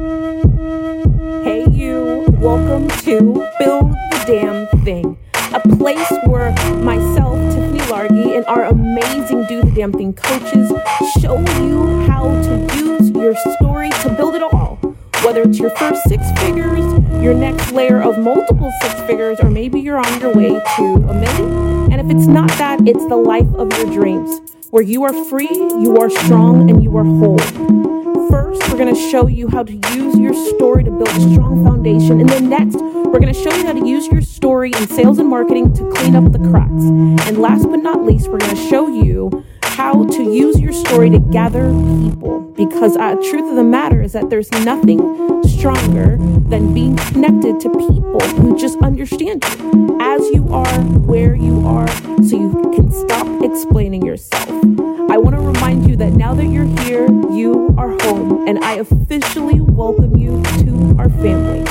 Hey, you. Welcome to Build the Damn Thing, a place where myself, Tiffany Largie, and our amazing Do the Damn Thing coaches show you how to use your story to build it all. Whether it's your first six figures, your next layer of multiple six figures, or maybe you're on your way to a million. And if it's not that, it's the life of your dreams, where you are free, you are strong, and you are whole. First, we're going to show you how to use your story to build a strong foundation. And then next, we're going to show you how to use your story in sales and marketing to clean up the cracks. And last but not least, we're going to show you how to use your story to gather people. Because uh, truth of the matter is that there's nothing stronger than being connected to people who just understand you as you are, where you are, so you can stop explaining yourself. I want to remind you that now that you're here, you are home, and I officially welcome you to our family.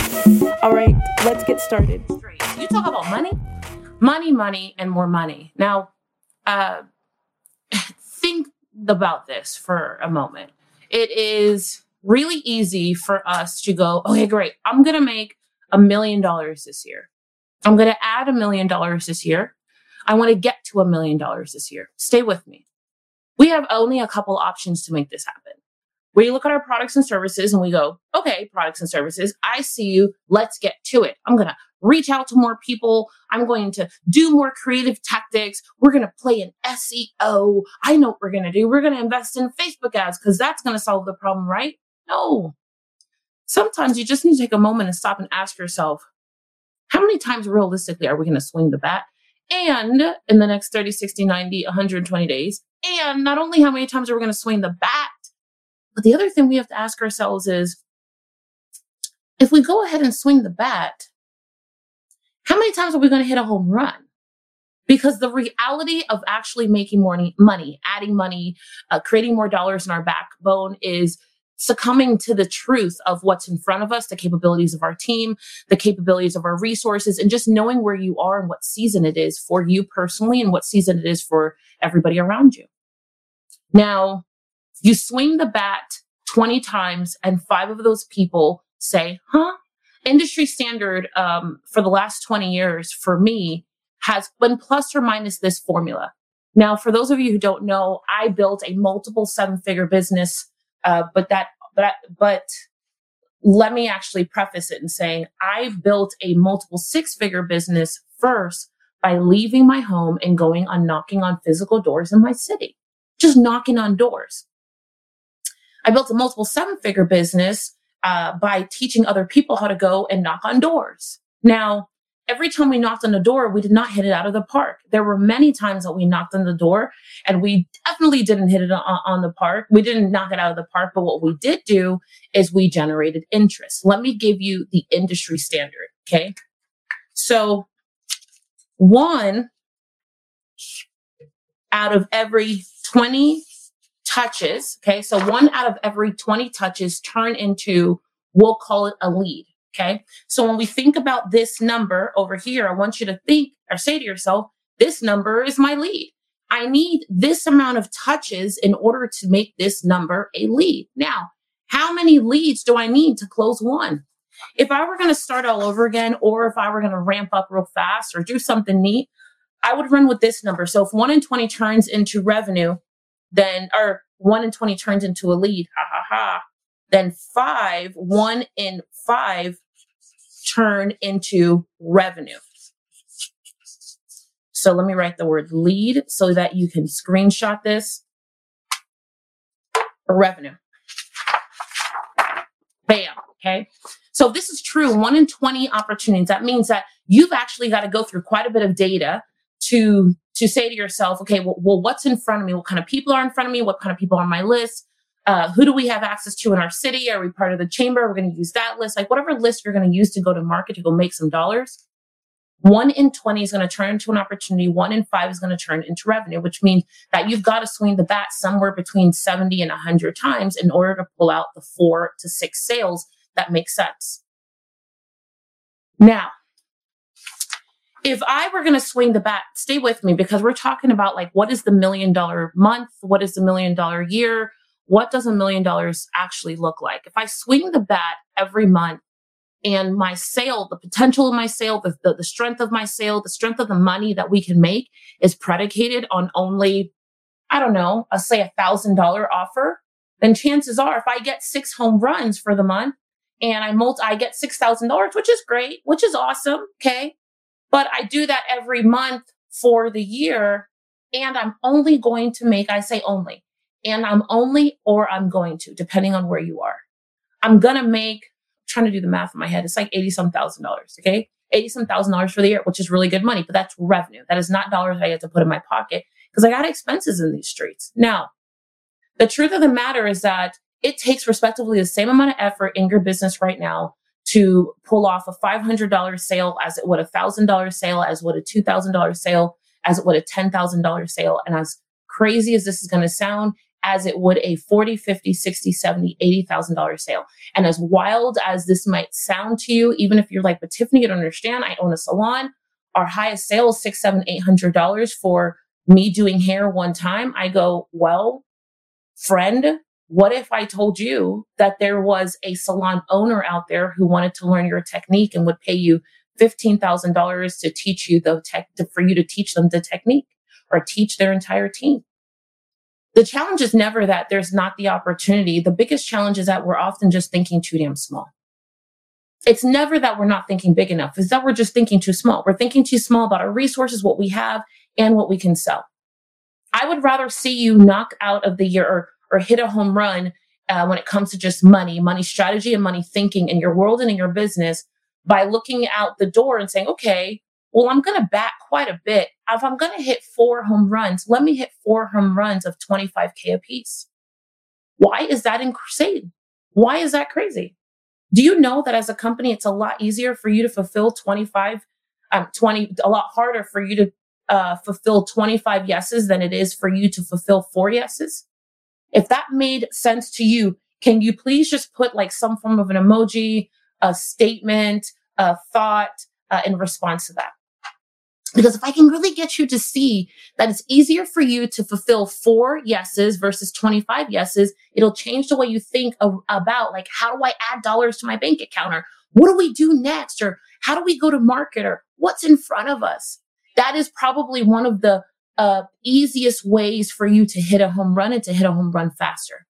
All right, let's get started. You talk about money, money, money, and more money. Now, uh, think about this for a moment. It is really easy for us to go, okay, great. I'm going to make a million dollars this year. I'm going to add a million dollars this year. I want to get to a million dollars this year. Stay with me. We have only a couple options to make this happen. We look at our products and services and we go, okay, products and services, I see you. Let's get to it. I'm going to reach out to more people. I'm going to do more creative tactics. We're going to play in SEO. I know what we're going to do. We're going to invest in Facebook ads because that's going to solve the problem, right? No. Sometimes you just need to take a moment and stop and ask yourself, how many times realistically are we going to swing the bat? And in the next 30, 60, 90, 120 days. And not only how many times are we going to swing the bat, but the other thing we have to ask ourselves is if we go ahead and swing the bat, how many times are we going to hit a home run? Because the reality of actually making more money, adding money, uh, creating more dollars in our backbone is succumbing to the truth of what's in front of us, the capabilities of our team, the capabilities of our resources, and just knowing where you are and what season it is for you personally and what season it is for everybody around you. Now, you swing the bat 20 times and five of those people say, huh? Industry standard um, for the last 20 years for me has been plus or minus this formula. Now, for those of you who don't know, I built a multiple seven figure business, uh, but that, but, but let me actually preface it in saying I've built a multiple six figure business first by leaving my home and going on knocking on physical doors in my city, just knocking on doors. I built a multiple seven figure business uh, by teaching other people how to go and knock on doors. Now, every time we knocked on the door, we did not hit it out of the park. There were many times that we knocked on the door and we definitely didn't hit it on, on, the park. We didn't knock it out of the park, but what we did do is we generated interest. Let me give you the industry standard. Okay. So one out of every 20 touches, okay, so one out of every 20 touches turn into, we'll call it a lead. Okay. So when we think about this number over here, I want you to think or say to yourself, this number is my lead. I need this amount of touches in order to make this number a lead. Now, how many leads do I need to close one? If I were going to start all over again, or if I were going to ramp up real fast or do something neat, I would run with this number. So if one in 20 turns into revenue, then or one in 20 turns into a lead, ha ha ha. Then five, one in five turn into revenue. So let me write the word lead so that you can screenshot this. Revenue. Bam. Okay. So this is true. One in 20 opportunities. That means that you've actually got to go through quite a bit of data to to say to yourself, okay, well, well, what's in front of me? What kind of people are in front of me? What kind of people are on my list? Uh, who do we have access to in our city? Are we part of the chamber? We're going to use that list, like whatever list you're going to use to go to market to go make some dollars. One in 20 is going to turn into an opportunity. One in five is going to turn into revenue, which means that you've got to swing the bat somewhere between 70 and 100 times in order to pull out the four to six sales that make sense. Now, if I were going to swing the bat, stay with me because we're talking about like what is the million dollar month? What is the million dollar year? what does a million dollars actually look like? If I swing the bat every month and my sale, the potential of my sale, the, the, the strength of my sale, the strength of the money that we can make is predicated on only, I don't know, a say a thousand dollar offer, then chances are if I get six home runs for the month and I multi, I get $6,000, which is great, which is awesome. Okay. But I do that every month for the year and I'm only going to make, I say only, and I'm only or I'm going to, depending on where you are. I'm going to make trying to do the math in my head. It's like 80 some thousand dollars. Okay. 80 some thousand dollars for the year, which is really good money, but that's revenue. That is not dollars I get to put in my pocket because I got expenses in these streets. Now, the truth of the matter is that it takes respectively the same amount of effort in your business right now to pull off a $500 sale as it would a $1,000 sale, as would a $2,000 sale, as it would a $10,000 sale. And as crazy as this is going to sound, as it would a 40, 50, 60, 70, $80,000 sale. And as wild as this might sound to you, even if you're like, but Tiffany, you don't understand. I own a salon. Our highest sale is six, seven, eight hundred dollars for me doing hair one time. I go, well, friend, what if I told you that there was a salon owner out there who wanted to learn your technique and would pay you $15,000 to teach you the tech, to, for you to teach them the technique or teach their entire team? The challenge is never that there's not the opportunity. The biggest challenge is that we're often just thinking too damn small. It's never that we're not thinking big enough. It's that we're just thinking too small. We're thinking too small about our resources, what we have and what we can sell. I would rather see you knock out of the year or, or hit a home run uh, when it comes to just money, money strategy and money thinking in your world and in your business by looking out the door and saying, okay, well, I'm going to bat quite a bit. If I'm going to hit four home runs, let me hit four home runs of 25K apiece. Why is that insane? Why is that crazy? Do you know that as a company, it's a lot easier for you to fulfill 25, um, 20, a lot harder for you to uh, fulfill 25 yeses than it is for you to fulfill four yeses? If that made sense to you, can you please just put like some form of an emoji, a statement, a thought uh, in response to that? Because if I can really get you to see that it's easier for you to fulfill four yeses versus 25 yeses, it'll change the way you think of, about like, how do I add dollars to my bank account? Or what do we do next? Or how do we go to market? Or what's in front of us? That is probably one of the uh, easiest ways for you to hit a home run and to hit a home run faster.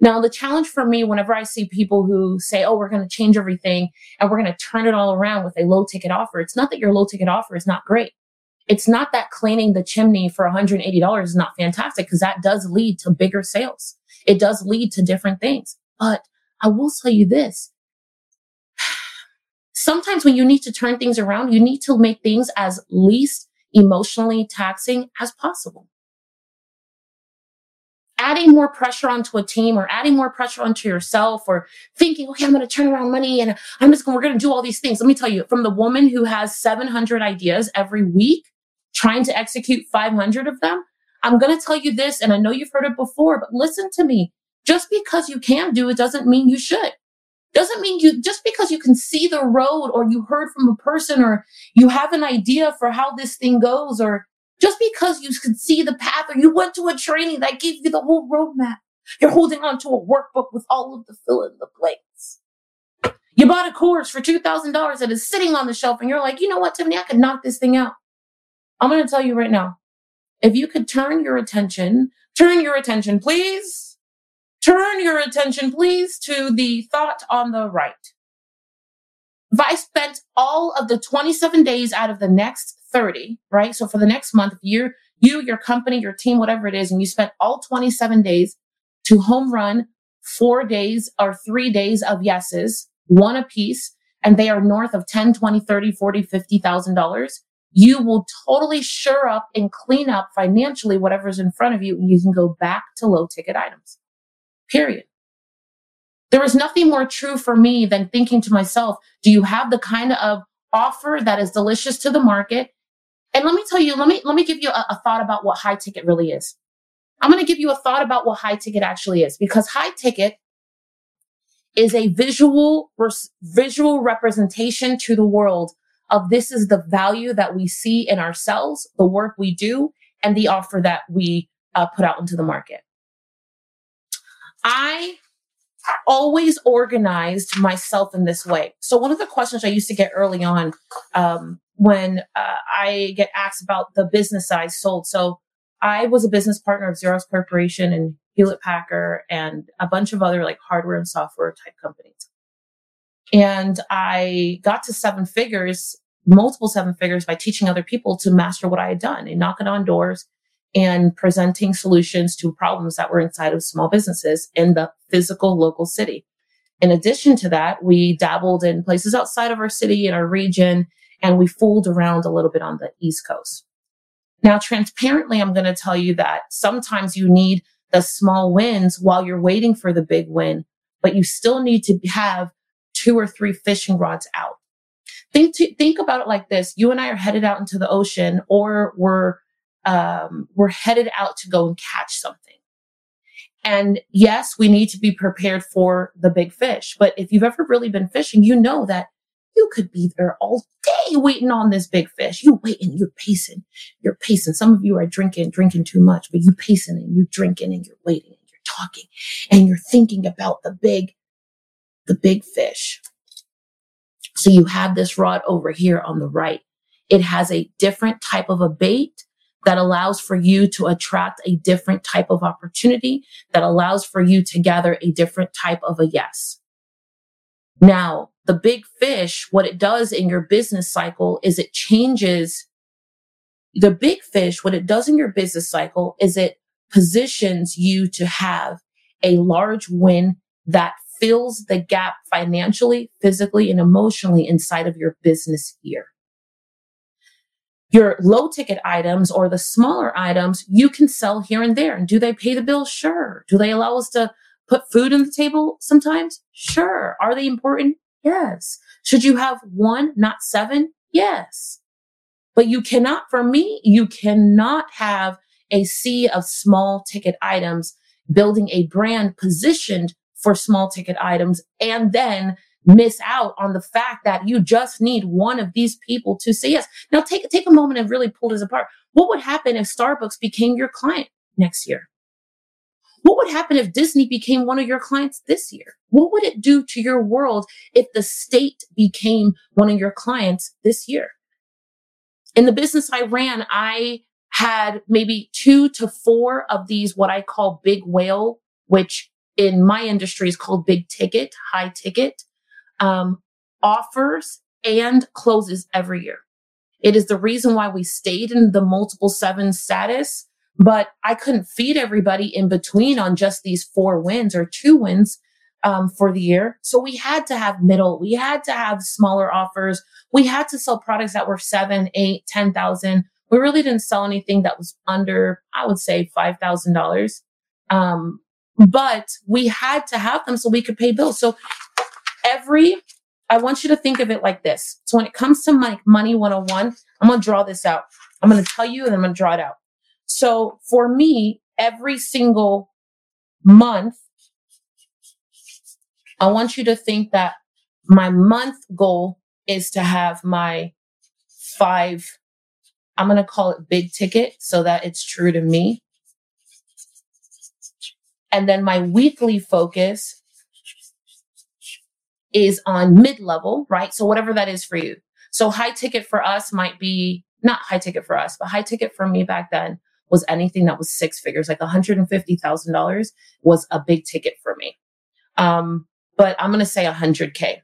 Now, the challenge for me, whenever I see people who say, Oh, we're going to change everything and we're going to turn it all around with a low ticket offer. It's not that your low ticket offer is not great. It's not that cleaning the chimney for $180 is not fantastic because that does lead to bigger sales. It does lead to different things. But I will tell you this. Sometimes when you need to turn things around, you need to make things as least emotionally taxing as possible adding more pressure onto a team or adding more pressure onto yourself or thinking, okay, I'm going to turn around money and I'm just going, we're going to do all these things. Let me tell you from the woman who has 700 ideas every week, trying to execute 500 of them. I'm going to tell you this. And I know you've heard it before, but listen to me. Just because you can do it doesn't mean you should. Doesn't mean you, just because you can see the road or you heard from a person or you have an idea for how this thing goes or just because you can see the path or you went to a training that gave you the whole roadmap, you're holding on to a workbook with all of the fill in the blanks. You bought a course for $2,000 that is sitting on the shelf and you're like, you know what, Tiffany, I could knock this thing out. I'm going to tell you right now. If you could turn your attention, turn your attention, please. Turn your attention, please, to the thought on the right. If I spent all of the 27 days out of the next 30, right? So for the next month, you're, you, your company, your team, whatever it is, and you spent all 27 days to home run four days or three days of yeses, one apiece, and they are north of 10, 20, 30, 40, 50,000 dollars, you will totally sure up and clean up financially whatever's in front of you and you can go back to low ticket items. Period. There is nothing more true for me than thinking to myself, do you have the kind of offer that is delicious to the market? And let me tell you, let me let me give you a, a thought about what high ticket really is. I'm going to give you a thought about what high ticket actually is because high ticket is a visual visual representation to the world of this is the value that we see in ourselves, the work we do, and the offer that we uh, put out into the market. I always organized myself in this way. So one of the questions I used to get early on um, when uh, I get asked about the business I sold. So I was a business partner of Xerox Corporation and Hewlett Packard and a bunch of other like hardware and software type companies. And I got to seven figures, multiple seven figures by teaching other people to master what I had done and knocking on doors and presenting solutions to problems that were inside of small businesses in the physical local city. In addition to that, we dabbled in places outside of our city and our region, and we fooled around a little bit on the East Coast. Now, transparently, I'm going to tell you that sometimes you need the small wins while you're waiting for the big win, but you still need to have two or three fishing rods out. Think to, think about it like this: you and I are headed out into the ocean, or we're um, we're headed out to go and catch something. And yes, we need to be prepared for the big fish. But if you've ever really been fishing, you know that you could be there all day waiting on this big fish. You waiting, you're pacing, you're pacing. Some of you are drinking, drinking too much, but you pacing and you drinking and you're waiting and you're talking and you're thinking about the big, the big fish. So you have this rod over here on the right. It has a different type of a bait that allows for you to attract a different type of opportunity, that allows for you to gather a different type of a yes. Now, the big fish, what it does in your business cycle is it changes the big fish. What it does in your business cycle is it positions you to have a large win that fills the gap financially, physically, and emotionally inside of your business year your low ticket items or the smaller items you can sell here and there. And do they pay the bill? Sure. Do they allow us to put food on the table sometimes? Sure. Are they important? Yes. Should you have one, not seven? Yes. But you cannot, for me, you cannot have a sea of small ticket items building a brand positioned for small ticket items and then miss out on the fact that you just need one of these people to say yes. Now take, take a moment and really pull this apart. What would happen if Starbucks became your client next year? What would happen if Disney became one of your clients this year? What would it do to your world if the state became one of your clients this year? In the business I ran, I had maybe two to four of these, what I call big whale, which in my industry is called big ticket, high ticket um, offers and closes every year. It is the reason why we stayed in the multiple seven status, but I couldn't feed everybody in between on just these four wins or two wins um, for the year. So we had to have middle, we had to have smaller offers. We had to sell products that were seven, eight, ten thousand. We really didn't sell anything that was under, I would say, five thousand dollars. Um, but we had to have them so we could pay bills. So every, I want you to think of it like this. So when it comes to money, money 101, I'm going to draw this out. I'm going to tell you and I'm going to draw it out. So for me, every single month, I want you to think that my month goal is to have my five, I'm going to call it big ticket so that it's true to me. And then my weekly focus is on mid level, right? So whatever that is for you. So high ticket for us might be not high ticket for us, but high ticket for me back then was anything that was six figures, like $150,000 was a big ticket for me. Um, but I'm going to say 100K.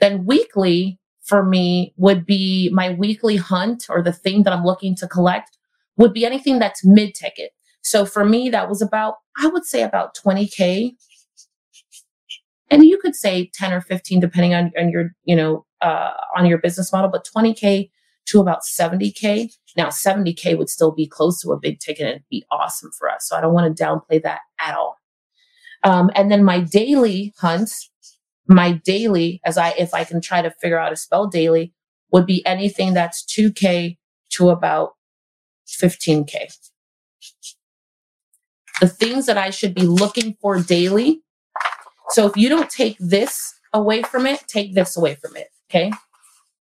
Then weekly for me would be my weekly hunt or the thing that I'm looking to collect would be anything that's mid ticket. So for me, that was about, I would say about 20K and you could say 10 or 15 depending on, on your you know uh, on your business model but 20k to about 70k now 70k would still be close to a big ticket and be awesome for us so i don't want to downplay that at all. Um, and then my daily hunts my daily as i if i can try to figure out a spell daily would be anything that's 2k to about 15k the things that i should be looking for daily so if you don't take this away from it, take this away from it. Okay.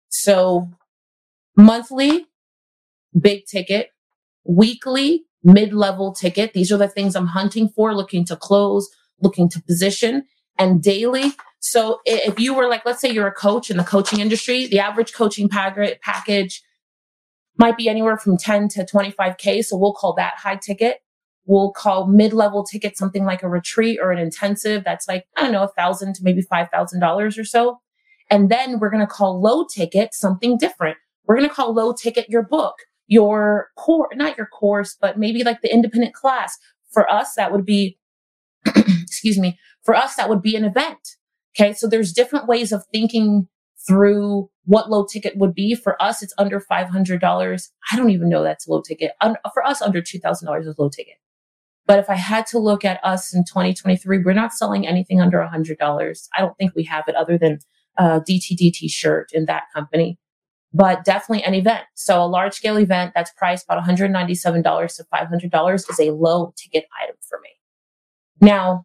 So monthly, big ticket, weekly, mid-level ticket. These are the things I'm hunting for, looking to close, looking to position and daily. So if you were like, let's say you're a coach in the coaching industry, the average coaching package might be anywhere from 10 to 25K. So we'll call that high ticket. We'll call mid-level ticket something like a retreat or an intensive. That's like, I don't know, a thousand to maybe $5,000 or so. And then we're going to call low ticket something different. We're going to call low ticket your book, your core, not your course, but maybe like the independent class. For us, that would be, excuse me, for us, that would be an event. Okay. So there's different ways of thinking through what low ticket would be. For us, it's under $500. I don't even know that's low ticket. for us, under $2,000 is low ticket. But if I had to look at us in 2023, we're not selling anything under $100. I don't think we have it other than a DTDT shirt in that company, but definitely an event. So a large scale event that's priced about $197 to $500 is a low ticket item for me. Now,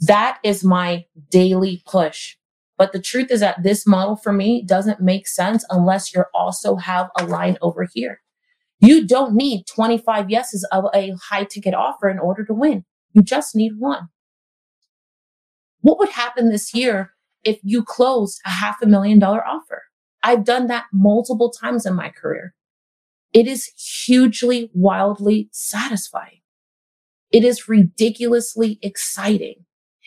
that is my daily push. But the truth is that this model for me doesn't make sense unless you also have a line over here. You don't need 25 yeses of a high ticket offer in order to win. You just need one. What would happen this year if you closed a half a million dollar offer? I've done that multiple times in my career. It is hugely, wildly satisfying. It is ridiculously exciting.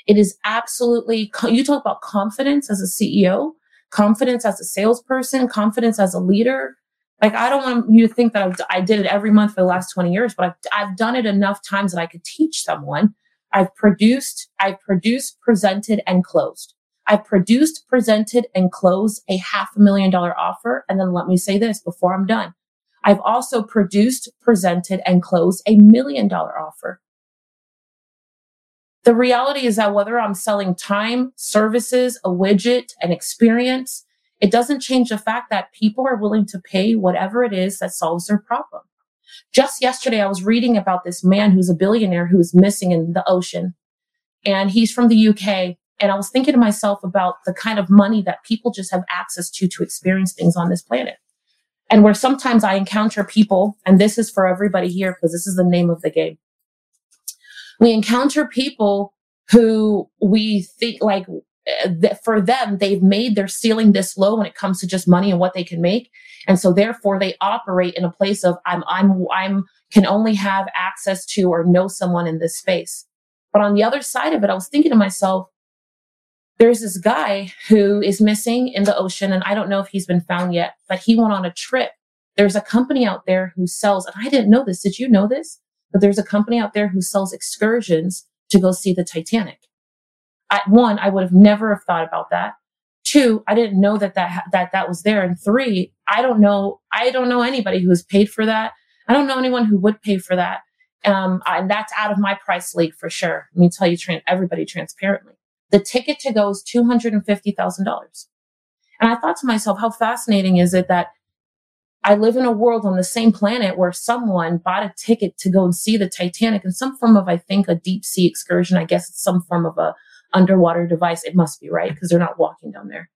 It is absolutely, you talk about confidence as a CEO, confidence as a salesperson, confidence as a leader. Like, I don't want you to think that I've, i did it every month for the last 20 years, but I've, I've done it enough times that I could teach someone. I've produced, I've produced, presented, and closed. I've produced, presented, and closed a half a million dollar offer. And then let me say this before I'm done. I've also produced, presented, and closed a million dollar offer. The reality is that whether I'm selling time, services, a widget, an experience, it doesn't change the fact that people are willing to pay whatever it is that solves their problem. Just yesterday, I was reading about this man who's a billionaire who's missing in the ocean. And he's from the UK. And I was thinking to myself about the kind of money that people just have access to to experience things on this planet. And where sometimes I encounter people, and this is for everybody here because this is the name of the game we encounter people who we think like that for them, they've made their ceiling this low when it comes to just money and what they can make. And so therefore they operate in a place of I'm, I'm, I'm can only have access to or know someone in this space. But on the other side of it, I was thinking to myself, there's this guy who is missing in the ocean and I don't know if he's been found yet, but he went on a trip. There's a company out there who sells, and I didn't know this. Did you know this? but there's a company out there who sells excursions to go see the Titanic. I, one, I would have never have thought about that. Two, I didn't know that that, that that was there. And three, I don't know, I don't know anybody who has paid for that. I don't know anyone who would pay for that. Um, and that's out of my price league for sure. Let me tell you, everybody transparently. The ticket to go is $250,000. And I thought to myself, how fascinating is it that I live in a world on the same planet where someone bought a ticket to go and see the Titanic in some form of, I think, a deep sea excursion. I guess it's some form of a underwater device. It must be right because they're not walking down there.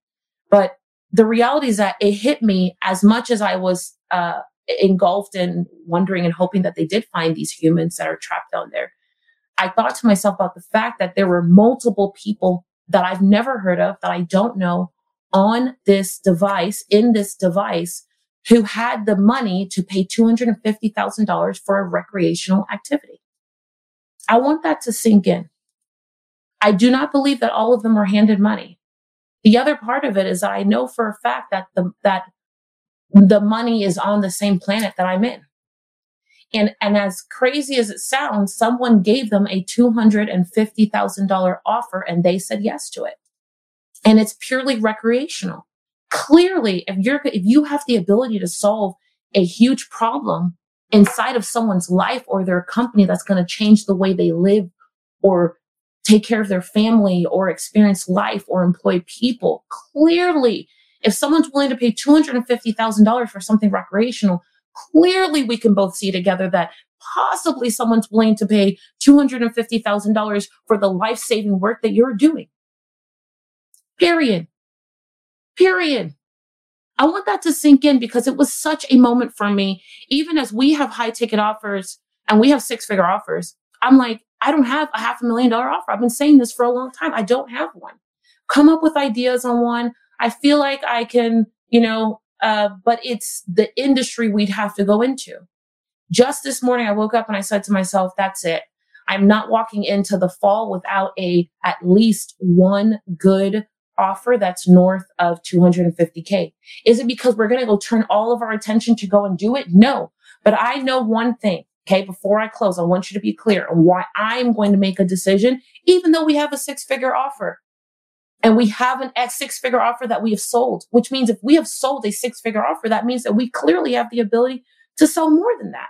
But the reality is that it hit me as much as I was uh, engulfed in wondering and hoping that they did find these humans that are trapped down there. I thought to myself about the fact that there were multiple people that I've never heard of that I don't know on this device, in this device who had the money to pay $250,000 for a recreational activity. I want that to sink in. I do not believe that all of them were handed money. The other part of it is that I know for a fact that the, that the money is on the same planet that I'm in. And, and as crazy as it sounds, someone gave them a $250,000 offer and they said yes to it. And it's purely recreational clearly if you're if you have the ability to solve a huge problem inside of someone's life or their company that's going to change the way they live or take care of their family or experience life or employ people clearly if someone's willing to pay $250,000 for something recreational clearly we can both see together that possibly someone's willing to pay $250,000 for the life-saving work that you're doing period Period. I want that to sink in because it was such a moment for me. Even as we have high ticket offers and we have six figure offers, I'm like, I don't have a half a million dollar offer. I've been saying this for a long time. I don't have one. Come up with ideas on one. I feel like I can, you know, uh, but it's the industry we'd have to go into. Just this morning, I woke up and I said to myself, that's it. I'm not walking into the fall without a at least one good offer that's north of 250k. Is it because we're going to go turn all of our attention to go and do it? No. But I know one thing. Okay. Before I close, I want you to be clear on why I'm going to make a decision, even though we have a six figure offer and we have an X six figure offer that we have sold, which means if we have sold a six figure offer, that means that we clearly have the ability to sell more than that.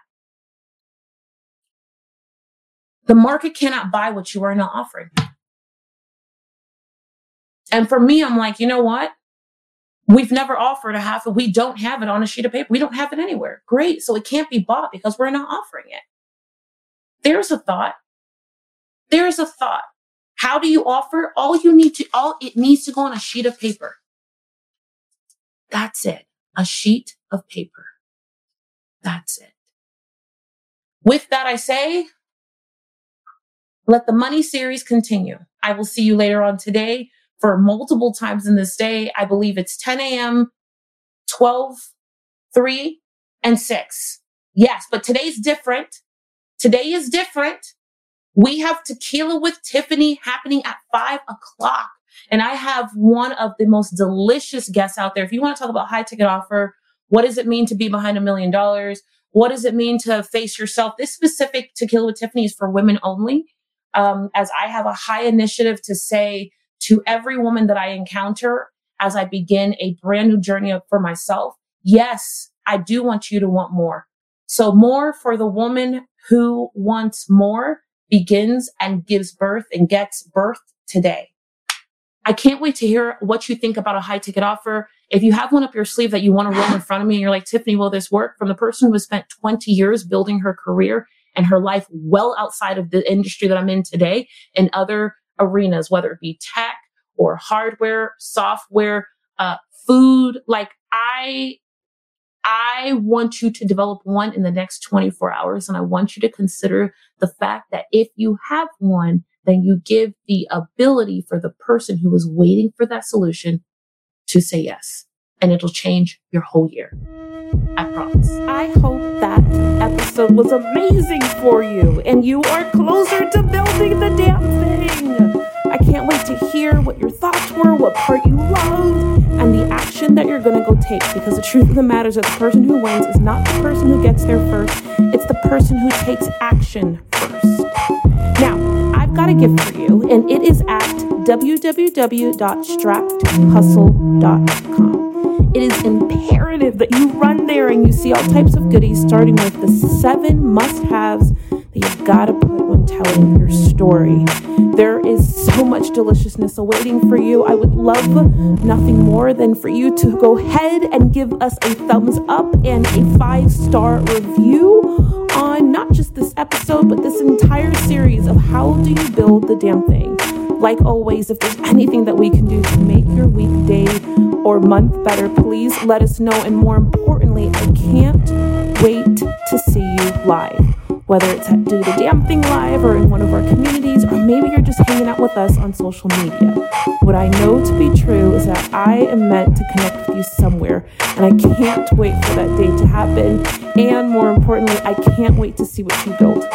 The market cannot buy what you are not offering. And for me, I'm like, you know what? We've never offered a half, we don't have it on a sheet of paper. We don't have it anywhere. Great. So it can't be bought because we're not offering it. There's a thought. There's a thought. How do you offer? All you need to, all it needs to go on a sheet of paper. That's it. A sheet of paper. That's it. With that, I say, let the money series continue. I will see you later on today for multiple times in this day. I believe it's 10 a.m., 12, 3, and 6. Yes, but today's different. Today is different. We have tequila with Tiffany happening at five o'clock. And I have one of the most delicious guests out there. If you want to talk about high ticket offer, what does it mean to be behind a million dollars? What does it mean to face yourself? This specific tequila with Tiffany is for women only um, as I have a high initiative to say to every woman that I encounter as I begin a brand new journey for myself, yes, I do want you to want more. So more for the woman who wants more begins and gives birth and gets birth today. I can't wait to hear what you think about a high ticket offer. If you have one up your sleeve that you want to roll in front of me and you're like, Tiffany, will this work? From the person who has spent 20 years building her career and her life well outside of the industry that I'm in today and other arenas, whether it be tech or hardware, software, uh, food. Like I, I want you to develop one in the next 24 hours. And I want you to consider the fact that if you have one, then you give the ability for the person who is waiting for that solution to say yes. And it'll change your whole year. I promise. I hope that episode was amazing for you and you are closer to building the damn thing. I can't wait to hear what your thoughts were, what part you loved, and the action that you're going to go take because the truth of the matter is that the person who wins is not the person who gets there first, it's the person who takes action first. Now, I've got a gift for you, and it is at www.strappedhustle.com. It is imperative that you run there and you see all types of goodies, starting with the seven must haves that you've got to put when telling your story. There is so much deliciousness awaiting for you. I would love nothing more than for you to go ahead and give us a thumbs up and a five star review on not just this episode, but this entire series of how do you build the damn thing. Like always, if there's anything that we can do to make your weekday or month better, please let us know. And more importantly, I can't wait to see you live. Whether it's at Do the Damn Thing Live or in one of our communities, or maybe you're just hanging out with us on social media. What I know to be true is that I am meant to connect with you somewhere, and I can't wait for that day to happen. And more importantly, I can't wait to see what you build.